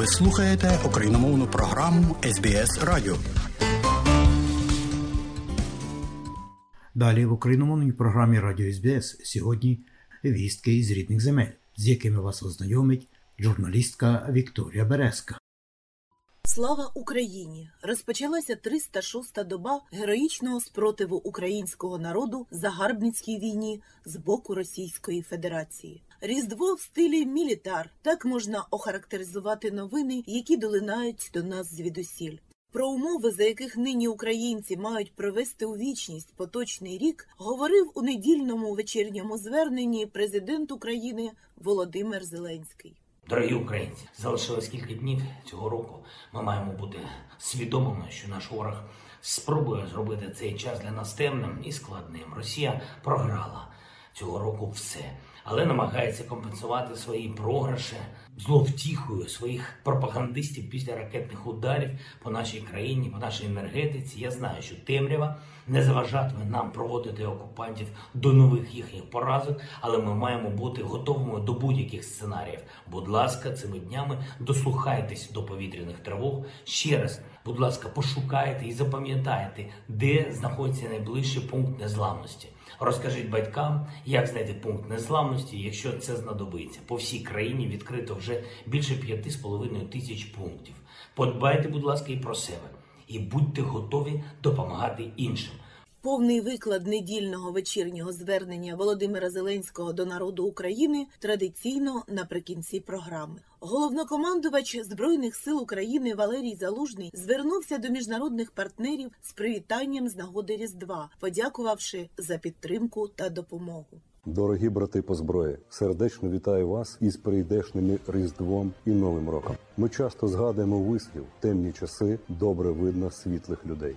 Ви слухаєте україномовну програму СБС Радіо. Далі в україномовній програмі Радіо СБС сьогодні вістки із рідних земель, з якими вас ознайомить журналістка Вікторія Березка. Слава Україні! Розпочалася 306-та доба героїчного спротиву українського народу загарбницькій війні з боку Російської Федерації. Різдво в стилі мілітар так можна охарактеризувати новини, які долинають до нас звідусіль. Про умови, за яких нині українці мають провести у вічність поточний рік, говорив у недільному вечірньому зверненні президент України Володимир Зеленський. Дорогі українці, залишилось кілька днів цього року. Ми маємо бути свідомими, що наш ворог спробує зробити цей час для нас темним і складним. Росія програла цього року все, але намагається компенсувати свої програші зловтіхою своїх пропагандистів після ракетних ударів по нашій країні, по нашій енергетиці. Я знаю, що темрява не заважатиме нам проводити окупантів до нових їхніх поразок, але ми маємо бути готовими до будь-яких сценаріїв. Будь ласка, цими днями дослухайтесь до повітряних тривог. Ще раз, будь ласка, пошукайте і запам'ятайте, де знаходиться найближчий пункт незламності. Розкажіть батькам, як знайти пункт незламності, якщо це знадобиться. По всій країні відкрито вже більше 5,5 тисяч пунктів. Подбайте, будь ласка, і про себе, і будьте готові допомагати іншим. Повний виклад недільного вечірнього звернення Володимира Зеленського до народу України традиційно наприкінці програми. Головнокомандувач збройних сил України Валерій Залужний звернувся до міжнародних партнерів з привітанням з нагоди Різдва, подякувавши за підтримку та допомогу. Дорогі брати по зброї, сердечно вітаю вас із прийдешними Різдвом і Новим роком. Ми часто згадуємо вислів темні часи добре видно світлих людей.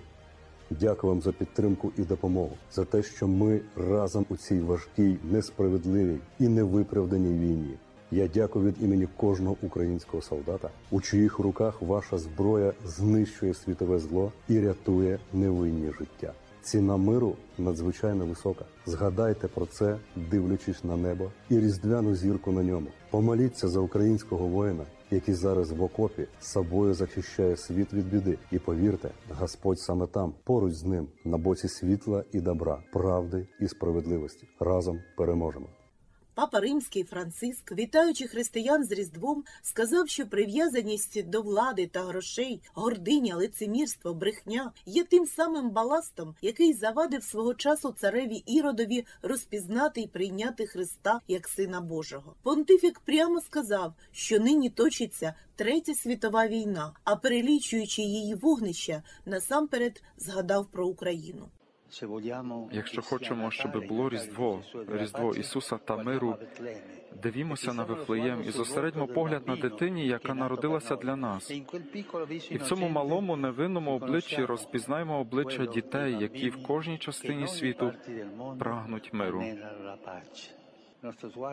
Дякую вам за підтримку і допомогу, за те, що ми разом у цій важкій, несправедливій і невиправданій війні. Я дякую від імені кожного українського солдата, у чиїх руках ваша зброя знищує світове зло і рятує невинні життя. Ціна миру надзвичайно висока. Згадайте про це, дивлячись на небо і різдвяну зірку на ньому. Помоліться за українського воїна, який зараз в окопі собою захищає світ від біди. І повірте, Господь саме там, поруч з ним, на боці світла і добра, правди і справедливості. Разом переможемо. Папа Римський Франциск, вітаючи християн з Різдвом, сказав, що прив'язаність до влади та грошей, гординя, лицемірство, брехня є тим самим баластом, який завадив свого часу цареві Іродові розпізнати і прийняти Христа як Сина Божого. Понтифік прямо сказав, що нині точиться третя світова війна, а перелічуючи її вогнища, насамперед згадав про Україну. Якщо хочемо, щоб було Різдво, Різдво Ісуса та миру, дивімося на Вифлеєм і зосередьмо погляд на дитині, яка народилася для нас. І в цьому малому невинному обличчі розпізнаємо обличчя дітей, які в кожній частині світу прагнуть миру.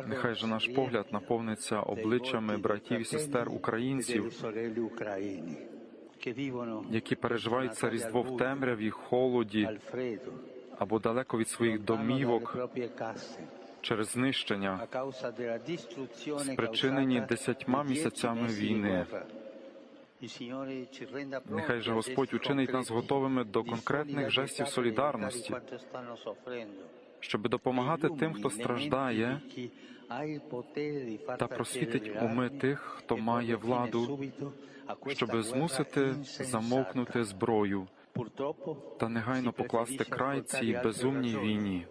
Нехай же наш погляд наповниться обличчями братів і сестер українців, які переживають це різдво в темряві, холоді або далеко від своїх домівок через знищення, спричинені десятьма місяцями війни. Нехай же Господь учинить нас готовими до конкретних жестів солідарності, щоб допомагати тим, хто страждає, та просвітить уми тих, хто має владу, щоб змусити замовкнути зброю та негайно покласти край цій безумній війні.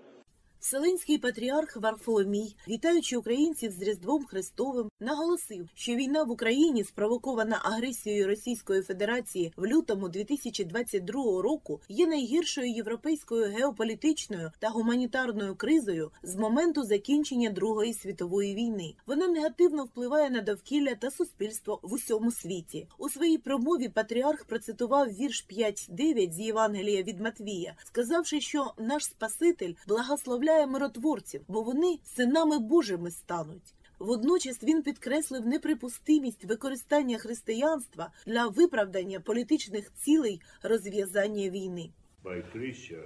Вселенський патріарх Варфоломій, вітаючи українців з Різдвом Христовим, наголосив, що війна в Україні, спровокована агресією Російської Федерації в лютому 2022 року, є найгіршою європейською геополітичною та гуманітарною кризою з моменту закінчення Другої світової війни. Вона негативно впливає на довкілля та суспільство в усьому світі. У своїй промові патріарх процитував вірш 5.9 з Євангелія від Матвія, сказавши, що наш Спаситель благословляє миротворців, бо вони синами Божими стануть. Водночас він підкреслив неприпустимість використання християнства для виправдання політичних цілей розв'язання війни.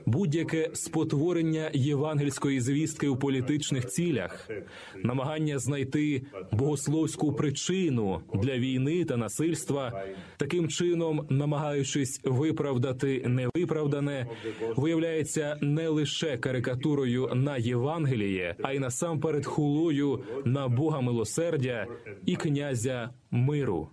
Будь-яке спотворення євангельської звістки у політичних цілях, намагання знайти богословську причину для війни та насильства, таким чином намагаючись виправдати невиправдане, виявляється не лише карикатурою на Євангеліє, а й насамперед хулою на Бога милосердя і князя миру.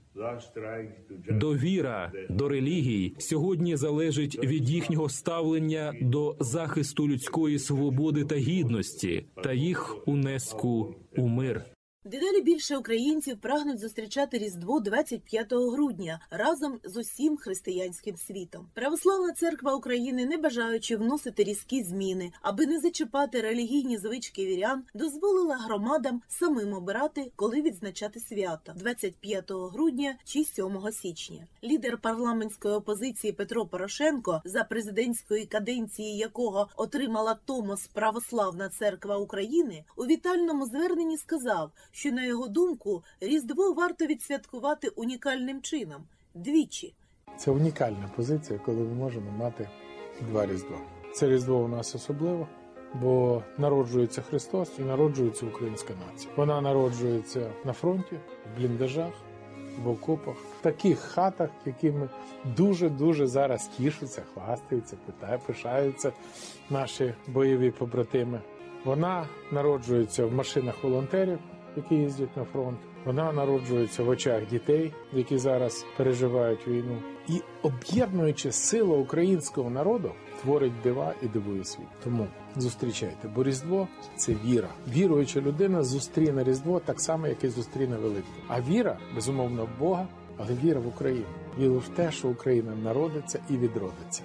Довіра до релігій сьогодні залежить від їхнього ставлення до захисту людської свободи та гідності та їх унеску у мир. Дедалі більше українців прагнуть зустрічати Різдво 25 грудня разом з усім християнським світом. Православна церква України, не бажаючи вносити різкі зміни, аби не зачіпати релігійні звички вірян, дозволила громадам самим обирати, коли відзначати свято 25 грудня чи 7 січня. Лідер парламентської опозиції Петро Порошенко, за президентської каденції якого отримала Томос Православна церква України, у вітальному зверненні сказав що, на його думку, Різдво варто відсвяткувати унікальним чином двічі. Це унікальна позиція, коли ми можемо мати два різдва. Це різдво у нас особливо, бо народжується Христос і народжується українська нація. Вона народжується на фронті, в бліндажах, в окопах, в таких хатах, якими дуже дуже зараз тішаться, хвастаються, питають, пишаються наші бойові побратими. Вона народжується в машинах волонтерів які їздять на фронт. Вона народжується в очах дітей, які зараз переживають війну, і об'єднуючи силу українського народу, творить дива і дивує світ. Тому зустрічайте, бо різдво це віра. Віруюча людина зустріне різдво так само, як і зустріне Великдень. А віра безумовно в Бога, але віра в Україну. Віра в те, що Україна народиться і відродиться.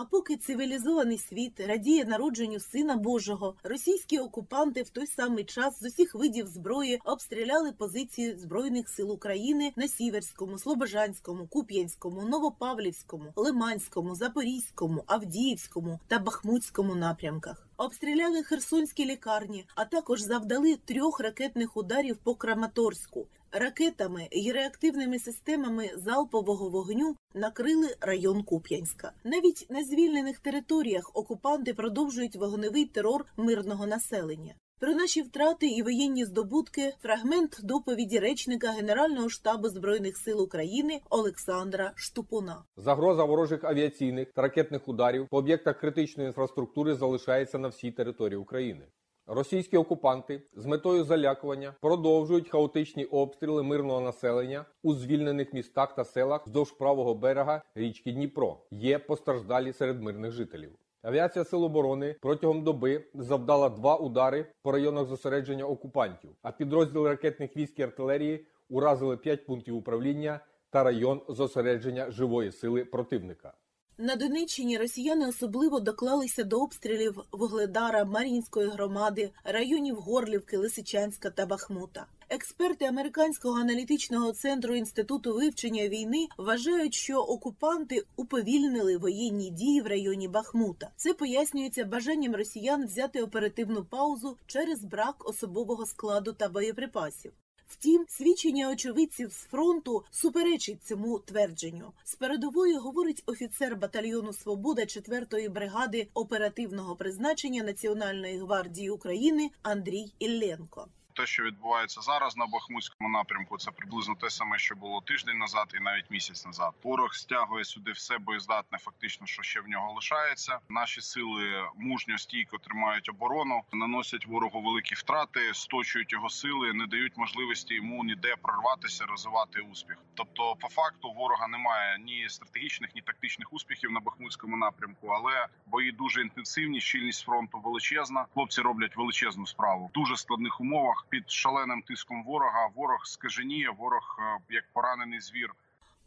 А поки цивілізований світ радіє народженню сина Божого, російські окупанти в той самий час з усіх видів зброї обстріляли позиції збройних сил України на Сіверському, Слобожанському, Куп'янському, Новопавлівському, Лиманському, Запорізькому, Авдіївському та Бахмутському напрямках. Обстріляли херсонські лікарні, а також завдали трьох ракетних ударів по Краматорську. Ракетами і реактивними системами залпового вогню накрили район Куп'янська. Навіть на звільнених територіях окупанти продовжують вогневий терор мирного населення. Про наші втрати і воєнні здобутки фрагмент доповіді речника Генерального штабу збройних сил України Олександра Штупуна. Загроза ворожих авіаційних та ракетних ударів по об'єктах критичної інфраструктури залишається на всій території України. Російські окупанти з метою залякування продовжують хаотичні обстріли мирного населення у звільнених містах та селах вздовж правого берега річки Дніпро. Є постраждалі серед мирних жителів. Авіація Сил оборони протягом доби завдала два удари по районах зосередження окупантів, а підрозділи ракетних військ і артилерії уразили п'ять пунктів управління та район зосередження живої сили противника. На Донеччині росіяни особливо доклалися до обстрілів Вугледара, Мар'їнської громади, районів Горлівки, Лисичанська та Бахмута. Експерти американського аналітичного центру інституту вивчення війни вважають, що окупанти уповільнили воєнні дії в районі Бахмута. Це пояснюється бажанням росіян взяти оперативну паузу через брак особового складу та боєприпасів. Втім, свідчення очевидців з фронту суперечить цьому твердженню. З передової говорить офіцер батальйону Свобода 4-ї бригади оперативного призначення Національної гвардії України Андрій Ілленко те, що відбувається зараз на Бахмутському напрямку, це приблизно те саме, що було тиждень назад, і навіть місяць назад. Ворог стягує сюди все боєздатне, фактично, що ще в нього лишається. Наші сили мужньо стійко тримають оборону, наносять ворогу великі втрати, сточують його сили, не дають можливості йому ніде прорватися, розвивати успіх. Тобто, по факту, ворога немає ні стратегічних, ні тактичних успіхів на Бахмутському напрямку, але бої дуже інтенсивні. Щільність фронту величезна. Хлопці роблять величезну справу в дуже складних умовах під шаленим тиском ворога. Ворог скаженіє, ворог як поранений звір.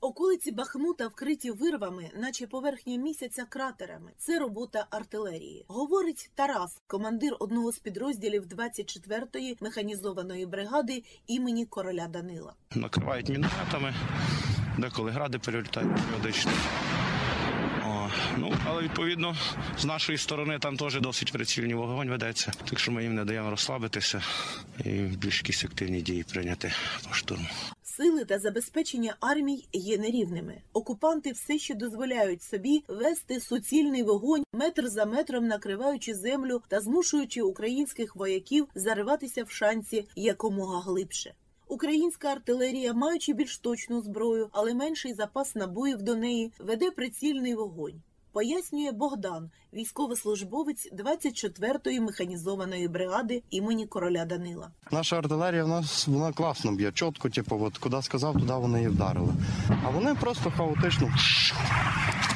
Околиці Бахмута вкриті вирвами, наче поверхня місяця кратерами. Це робота артилерії. Говорить Тарас, командир одного з підрозділів 24-ї механізованої бригади імені короля Данила. Накривають мінометами, деколи гради перелітають періодично. Ну, але відповідно з нашої сторони там теж досить прицільний вогонь ведеться. Так що ми їм не даємо розслабитися і більш якісь активні дії прийняти по штурму. Сили та забезпечення армій є нерівними. Окупанти все ще дозволяють собі вести суцільний вогонь, метр за метром накриваючи землю та змушуючи українських вояків зариватися в шанці якомога глибше. Українська артилерія, маючи більш точну зброю, але менший запас набоїв до неї, веде прицільний вогонь. Пояснює Богдан, військовослужбовець 24-ї механізованої бригади імені короля Данила. Наша артилерія в нас вона класно б'є, чітко, типу, от куди сказав, туди вони і вдарили. А вони просто хаотично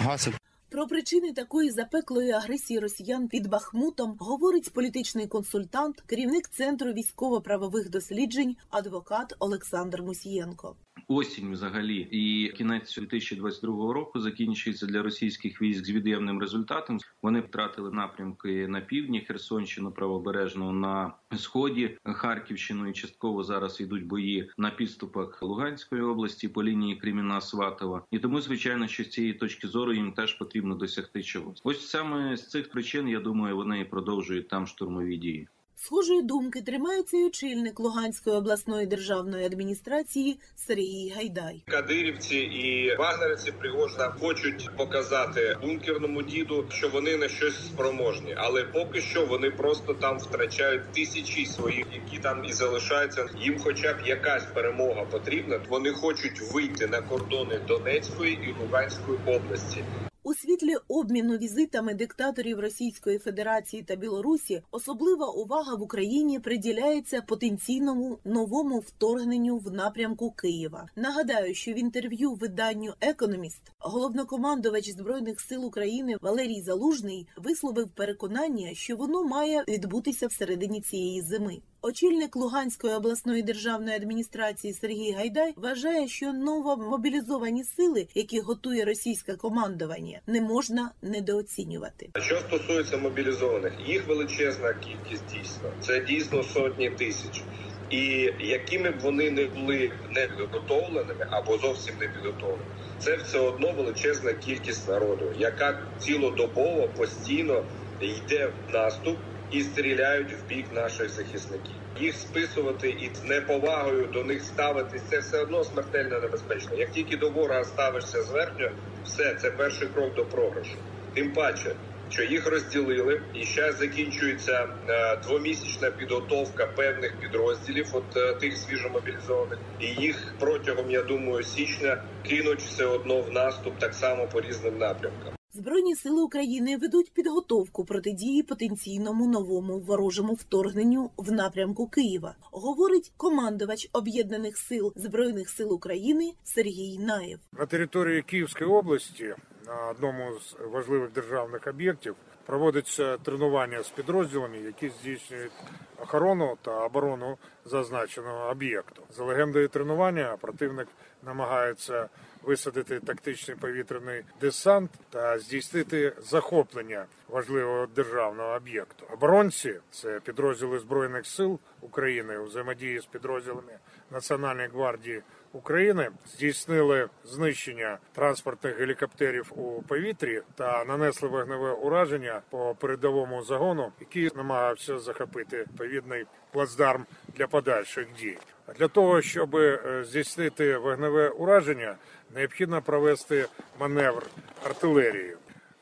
гасять. Про причини такої запеклої агресії росіян під Бахмутом говорить політичний консультант, керівник центру військово-правових досліджень, адвокат Олександр Мусієнко. Осінь взагалі і кінець 2022 року закінчується для російських військ з від'ємним результатом. Вони втратили напрямки на півдні, Херсонщину, правобережну на сході, Харківщину і частково зараз йдуть бої на підступах Луганської області по лінії Креміна Сватова. І тому, звичайно, що з цієї точки зору їм теж потрібно досягти чогось. Ось саме з цих причин я думаю, вони і продовжують там штурмові дії. Схожої думки тримається й очільник Луганської обласної державної адміністрації Сергій Гайдай. Кадирівці і вагнерівці Пригожина хочуть показати бункерному діду, що вони на щось спроможні, але поки що вони просто там втрачають тисячі своїх, які там і залишаються. Їм, хоча б якась перемога потрібна. Вони хочуть вийти на кордони Донецької і Луганської області. У світлі обміну візитами диктаторів Російської Федерації та Білорусі особлива увага в Україні приділяється потенційному новому вторгненню в напрямку Києва. Нагадаю, що в інтерв'ю виданню Економіст головнокомандувач збройних сил України Валерій Залужний висловив переконання, що воно має відбутися всередині цієї зими. Очільник Луганської обласної державної адміністрації Сергій Гайдай вважає, що новомобілізовані сили, які готує російське командування, не можна недооцінювати. Що стосується мобілізованих, їх величезна кількість дійсно це дійсно сотні тисяч. І якими б вони не були не підготовленими або зовсім не підготовленими, це все одно величезна кількість народу, яка цілодобово постійно йде в наступ і стріляють в бік наших захисників. Їх списувати і з неповагою до них ставитись це все одно смертельно небезпечно. Як тільки до ворога ставишся зверхньо, все це перший крок до програшу. Тим паче, що їх розділили, і зараз закінчується е, двомісячна підготовка певних підрозділів, от е, тих свіжомобілізованих, і їх протягом, я думаю, січня кинуть все одно в наступ так само по різним напрямкам. Збройні сили України ведуть підготовку протидії потенційному новому ворожому вторгненню в напрямку Києва, говорить командувач об'єднаних сил збройних сил України Сергій Наєв. На території Київської області на одному з важливих державних об'єктів проводиться тренування з підрозділами, які здійснюють охорону та оборону зазначеного об'єкту. За легендою тренування противник намагається висадити тактичний повітряний десант та здійснити захоплення важливого державного об'єкту. Оборонці це підрозділи збройних сил України у взаємодії з підрозділами Національної гвардії України здійснили знищення транспортних гелікоптерів у повітрі та нанесли вогневе ураження по передовому загону, який намагався захопити відповідний плацдарм для подальших дій. Для того, щоб е, здійснити вогневе ураження, необхідно провести маневр артилерією.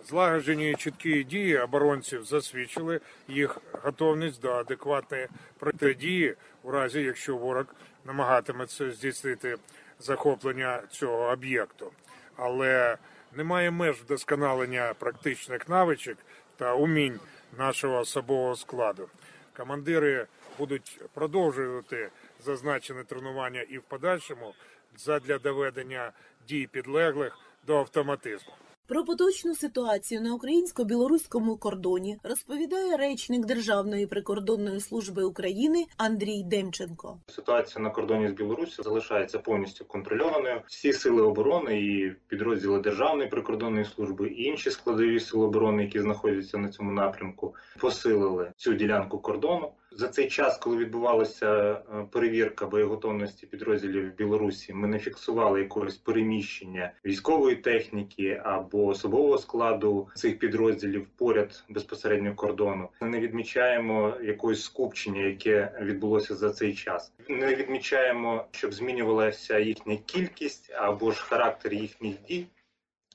Злагоджені чіткі дії оборонців засвідчили їх готовність до адекватної протидії у разі, якщо ворог намагатиметься здійснити захоплення цього об'єкту. Але немає меж вдосконалення практичних навичок та умінь нашого особового складу. Командири будуть продовжувати зазначене тренування і в подальшому задля доведення дій підлеглих до автоматизму. Про поточну ситуацію на українсько-білоруському кордоні розповідає речник Державної прикордонної служби України Андрій Демченко. Ситуація на кордоні з Білорусі залишається повністю контрольованою. Всі сили оборони і підрозділи Державної прикордонної служби і інші складові сили оборони, які знаходяться на цьому напрямку, посилили цю ділянку кордону. За цей час, коли відбувалася е, перевірка боєготовності підрозділів в Білорусі, ми не фіксували якогось переміщення військової техніки або особового складу цих підрозділів поряд безпосередньо кордону. Ми не відмічаємо якогось скупчення, яке відбулося за цей час. Не відмічаємо, щоб змінювалася їхня кількість або ж характер їхніх дій.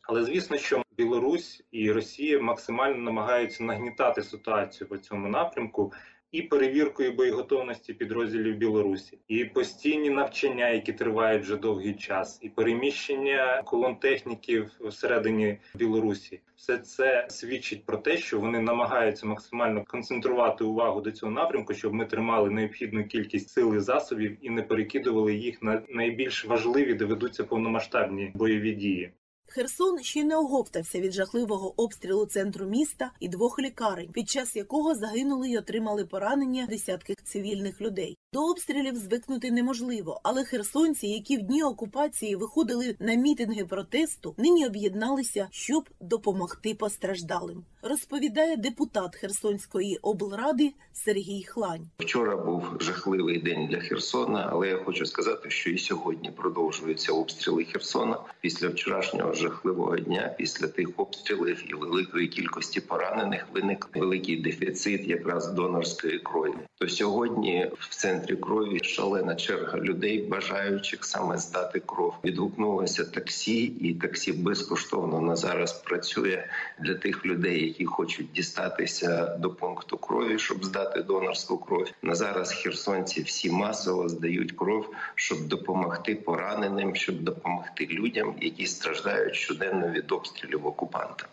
Але звісно, що Білорусь і Росія максимально намагаються нагнітати ситуацію по цьому напрямку і перевіркою боєготовності підрозділів Білорусі, і постійні навчання, які тривають вже довгий час, і переміщення колон техніків всередині Білорусі. Все це свідчить про те, що вони намагаються максимально концентрувати увагу до цього напрямку, щоб ми тримали необхідну кількість сил і засобів і не перекидували їх на найбільш важливі, де ведуться повномасштабні бойові дії. Херсон ще не оговтався від жахливого обстрілу центру міста і двох лікарень, під час якого загинули й отримали поранення десятки цивільних людей. До обстрілів звикнути неможливо, але херсонці, які в дні окупації виходили на мітинги протесту, нині об'єдналися, щоб допомогти постраждалим. Розповідає депутат Херсонської облради Сергій Хлань. Вчора був жахливий день для Херсона, але я хочу сказати, що і сьогодні продовжуються обстріли Херсона після вчорашнього жахливого дня. Після тих обстрілів і великої кількості поранених виник великий дефіцит якраз донорської крові. То сьогодні в центрі крові шалена черга людей, бажаючих саме здати кров. Відгукнулося таксі, і таксі безкоштовно на зараз працює для тих людей, які хочуть дістатися до пункту крові, щоб здати донорську кров. На зараз херсонці всі масово здають кров, щоб допомогти пораненим, щоб допомогти людям, які страждають щоденно від обстрілів окупанта.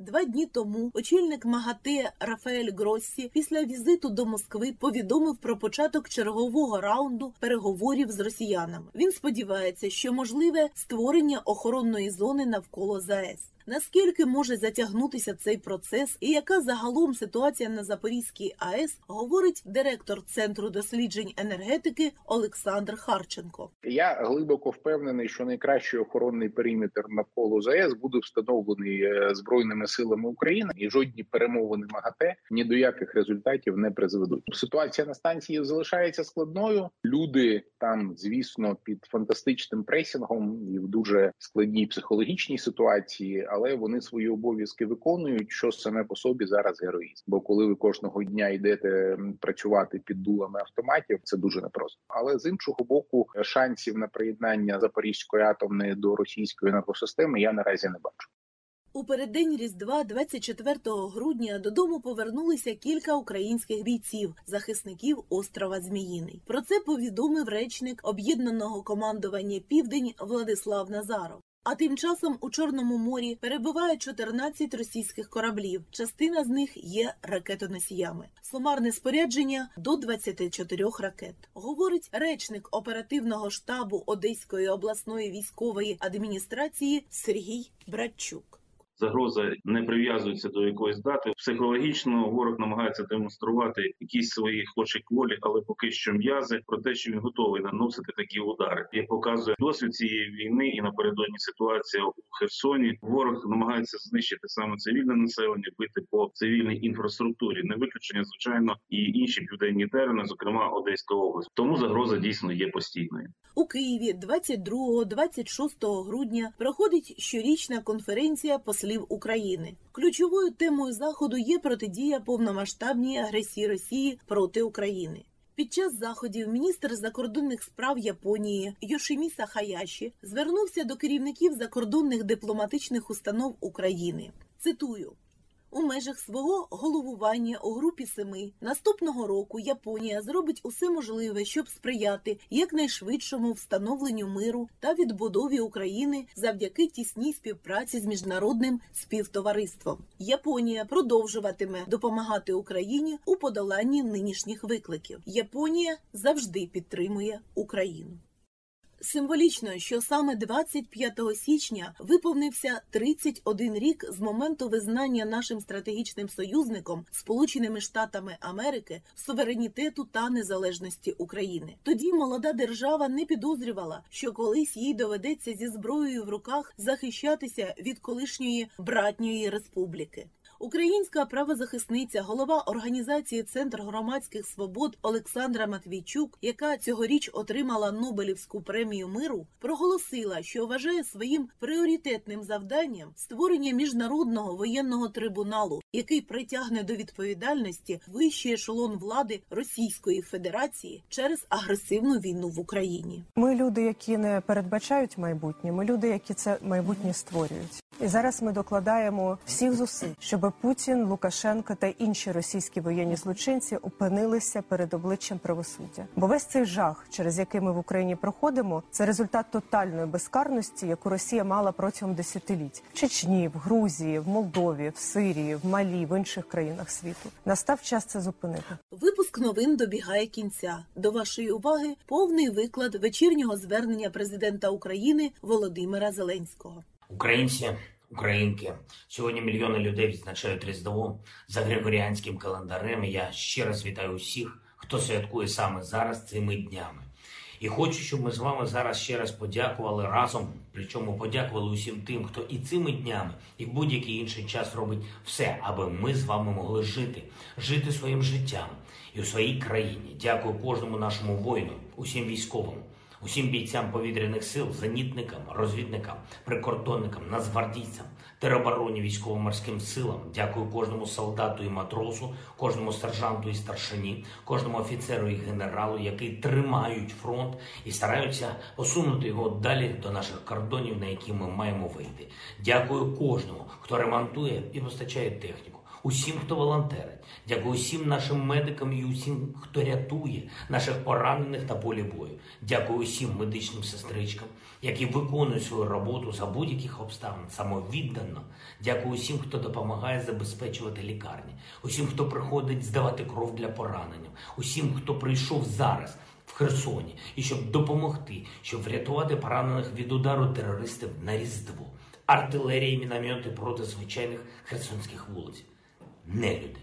Два дні тому очільник МАГАТЕ Рафаель Гроссі після візиту до Москви повідомив про початок чергового раунду переговорів з росіянами. Він сподівається, що можливе створення охоронної зони навколо ЗАЕС. Наскільки може затягнутися цей процес, і яка загалом ситуація на Запорізькій АЕС, говорить директор центру досліджень енергетики Олександр Харченко. Я глибоко впевнений, що найкращий охоронний периметр навколо ЗАЕС буде встановлений е, збройними силами України, і жодні перемовини МАГАТЕ ні до яких результатів не призведуть. Ситуація на станції залишається складною. Люди там, звісно, під фантастичним пресінгом і в дуже складній психологічній ситуації але вони свої обов'язки виконують, що саме по собі зараз героїзм. Бо коли ви кожного дня йдете працювати під дулами автоматів, це дуже непросто. Але з іншого боку, шансів на приєднання Запорізької атомної до російської енергосистеми я наразі не бачу. У переддень Різдва, 24 грудня, додому повернулися кілька українських бійців, захисників острова Зміїний. Про це повідомив речник об'єднаного командування Південь Владислав Назаров. А тим часом у Чорному морі перебуває 14 російських кораблів. Частина з них є ракетоносіями. Сумарне спорядження до 24 ракет. Говорить речник оперативного штабу Одеської обласної військової адміністрації Сергій Братчук. Загроза не прив'язується до якоїсь дати. Психологічно ворог намагається демонструвати якісь свої хоче кволі, але поки що м'язи про те, що він готовий наносити такі удари. Як показує досвід цієї війни, і напередодні ситуація у Херсоні. Ворог намагається знищити саме цивільне населення, бити по цивільній інфраструктурі. Не виключення, звичайно, і інші південні терени, зокрема Одеська область. Тому загроза дійсно є постійною. У Києві 22-26 грудня проходить щорічна конференція послів України. Ключовою темою заходу є протидія повномасштабній агресії Росії проти України. Під час заходів міністр закордонних справ Японії Йошиміса Хаяші звернувся до керівників закордонних дипломатичних установ України. Цитую. У межах свого головування у групі семи наступного року Японія зробить усе можливе, щоб сприяти якнайшвидшому встановленню миру та відбудові України завдяки тісній співпраці з міжнародним співтовариством. Японія продовжуватиме допомагати Україні у подоланні нинішніх викликів. Японія завжди підтримує Україну. Символічно, що саме 25 січня виповнився 31 рік з моменту визнання нашим стратегічним союзником Сполученими Штатами Америки суверенітету та незалежності України. Тоді молода держава не підозрювала, що колись їй доведеться зі зброєю в руках захищатися від колишньої братньої республіки. Українська правозахисниця, голова організації Центр громадських свобод Олександра Матвійчук, яка цьогоріч отримала Нобелівську премію миру, проголосила, що вважає своїм пріоритетним завданням створення міжнародного воєнного трибуналу, який притягне до відповідальності вищий ешелон влади Російської Федерації через агресивну війну в Україні. Ми люди, які не передбачають майбутнє, ми люди, які це майбутнє створюють. І зараз ми докладаємо всіх зусиль, щоб Путін, Лукашенко та інші російські воєнні злочинці опинилися перед обличчям правосуддя. Бо весь цей жах, через який ми в Україні проходимо, це результат тотальної безкарності, яку Росія мала протягом десятиліть в Чечні, в Грузії, в Молдові, в Сирії, в Малі, в інших країнах світу. Настав час це зупинити. Випуск новин добігає кінця. До вашої уваги повний виклад вечірнього звернення президента України Володимира Зеленського. Українці, українки, сьогодні мільйони людей відзначають Різдво за григоріанським календарем. Я ще раз вітаю усіх, хто святкує саме зараз цими днями. І хочу, щоб ми з вами зараз ще раз подякували разом. Причому подякували усім тим, хто і цими днями, і в будь-який інший час робить все, аби ми з вами могли жити, жити своїм життям і у своїй країні. Дякую кожному нашому воїну, усім військовим, усім бійцям повітряних сил, зенітникам, розвідникам, прикордонникам, нацгвардійцям, теробороні, військово-морським силам. Дякую кожному солдату і матросу, кожному сержанту і старшині, кожному офіцеру і генералу, які тримають фронт і стараються посунути його далі до наших кордонів, на які ми маємо вийти. Дякую кожному, хто ремонтує і постачає техніку. Усім, хто волонтерить, дякую усім нашим медикам і усім, хто рятує наших поранених на полі бою. Дякую усім медичним сестричкам, які виконують свою роботу за будь-яких обставин самовіддано. Дякую усім, хто допомагає забезпечувати лікарні, усім, хто приходить здавати кров для поранення, усім, хто прийшов зараз. В Херсоні і щоб допомогти, щоб врятувати поранених від удару терористів на Різдво, артилерії, міномети проти звичайних херсонських вулиць нелюди.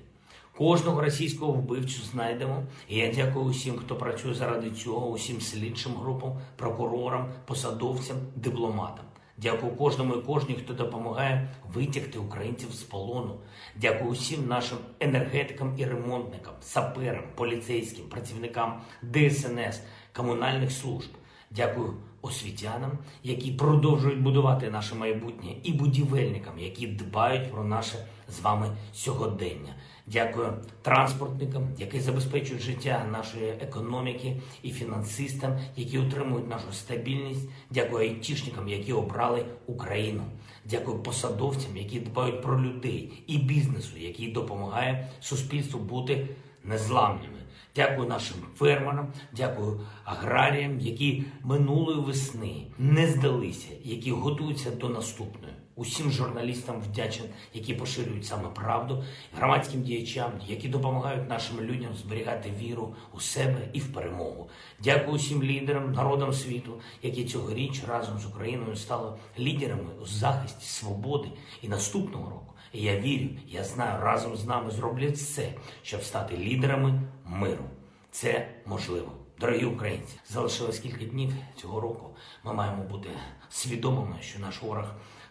Кожного російського вбивцю знайдемо. І я дякую усім, хто працює заради цього, усім слідчим групам, прокурорам, посадовцям, дипломатам. Дякую кожному і кожній, хто допомагає витягти українців з полону. Дякую усім нашим енергетикам і ремонтникам, саперам, поліцейським, працівникам ДСНС, комунальних служб. Дякую освітянам, які продовжують будувати наше майбутнє, і будівельникам, які дбають про наше з вами сьогодення. Дякую транспортникам, які забезпечують життя нашої економіки, і фінансистам, які утримують нашу стабільність. Дякую айтішникам, які обрали Україну. Дякую посадовцям, які дбають про людей і бізнесу, який допомагає суспільству бути незламними. Дякую нашим фермерам, дякую аграріям, які минулої весни не здалися, які готуються до наступної. Усім журналістам вдячен, які поширюють саме правду, громадським діячам, які допомагають нашим людям зберігати віру у себе і в перемогу. Дякую усім лідерам, народам світу, які цьогоріч разом з Україною стали лідерами у захисті свободи і наступного року. І я вірю, я знаю, разом з нами зроблять все, щоб стати лідерами миру. Це можливо. Дорогі українці, залишилось кілька днів цього року. Ми маємо бути свідомими, що наш ворог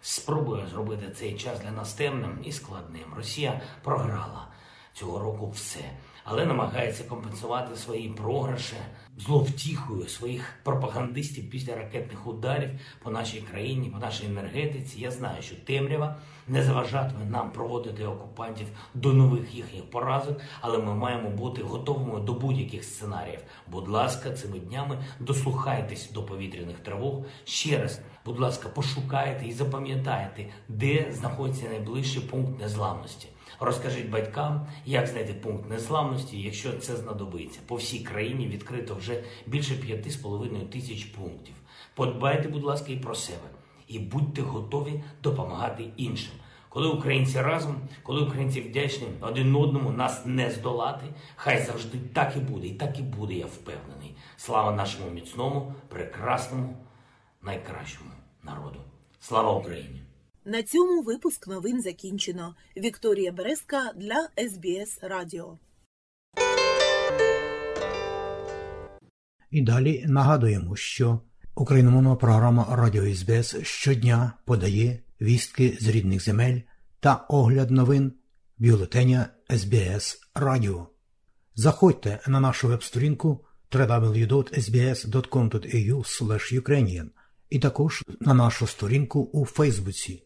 спробує зробити цей час для нас темним і складним. Росія програла цього року все, але намагається компенсувати свої програші зловтіхою своїх пропагандистів після ракетних ударів по нашій країні, по нашій енергетиці. Я знаю, що темрява не заважатиме нам проводити окупантів до нових їхніх поразок, але ми маємо бути готовими до будь-яких сценаріїв. Будь ласка, цими днями дослухайтесь до повітряних тривог. Ще раз, будь ласка, пошукайте і запам'ятайте, де знаходиться найближчий пункт незламності. Розкажіть батькам, як знайти пункт незламності, якщо це знадобиться. По всій країні відкрито вже більше 5,5 тисяч пунктів. Подбайте, будь ласка, і про себе. І будьте готові допомагати іншим. Коли українці разом, коли українці вдячні один одному, нас не здолати, хай завжди так і буде, і так і буде, я впевнений. Слава нашому міцному, прекрасному, найкращому народу. Слава Україні! На цьому випуск новин закінчено. Вікторія Березка для СБС Радіо. І далі нагадуємо, що україномовна програма Радіо СБС щодня подає вістки з рідних земель та огляд новин бюлетеня SBS Радіо. Заходьте на нашу веб-сторінку www.sbs.com.au і також на нашу сторінку у Фейсбуці.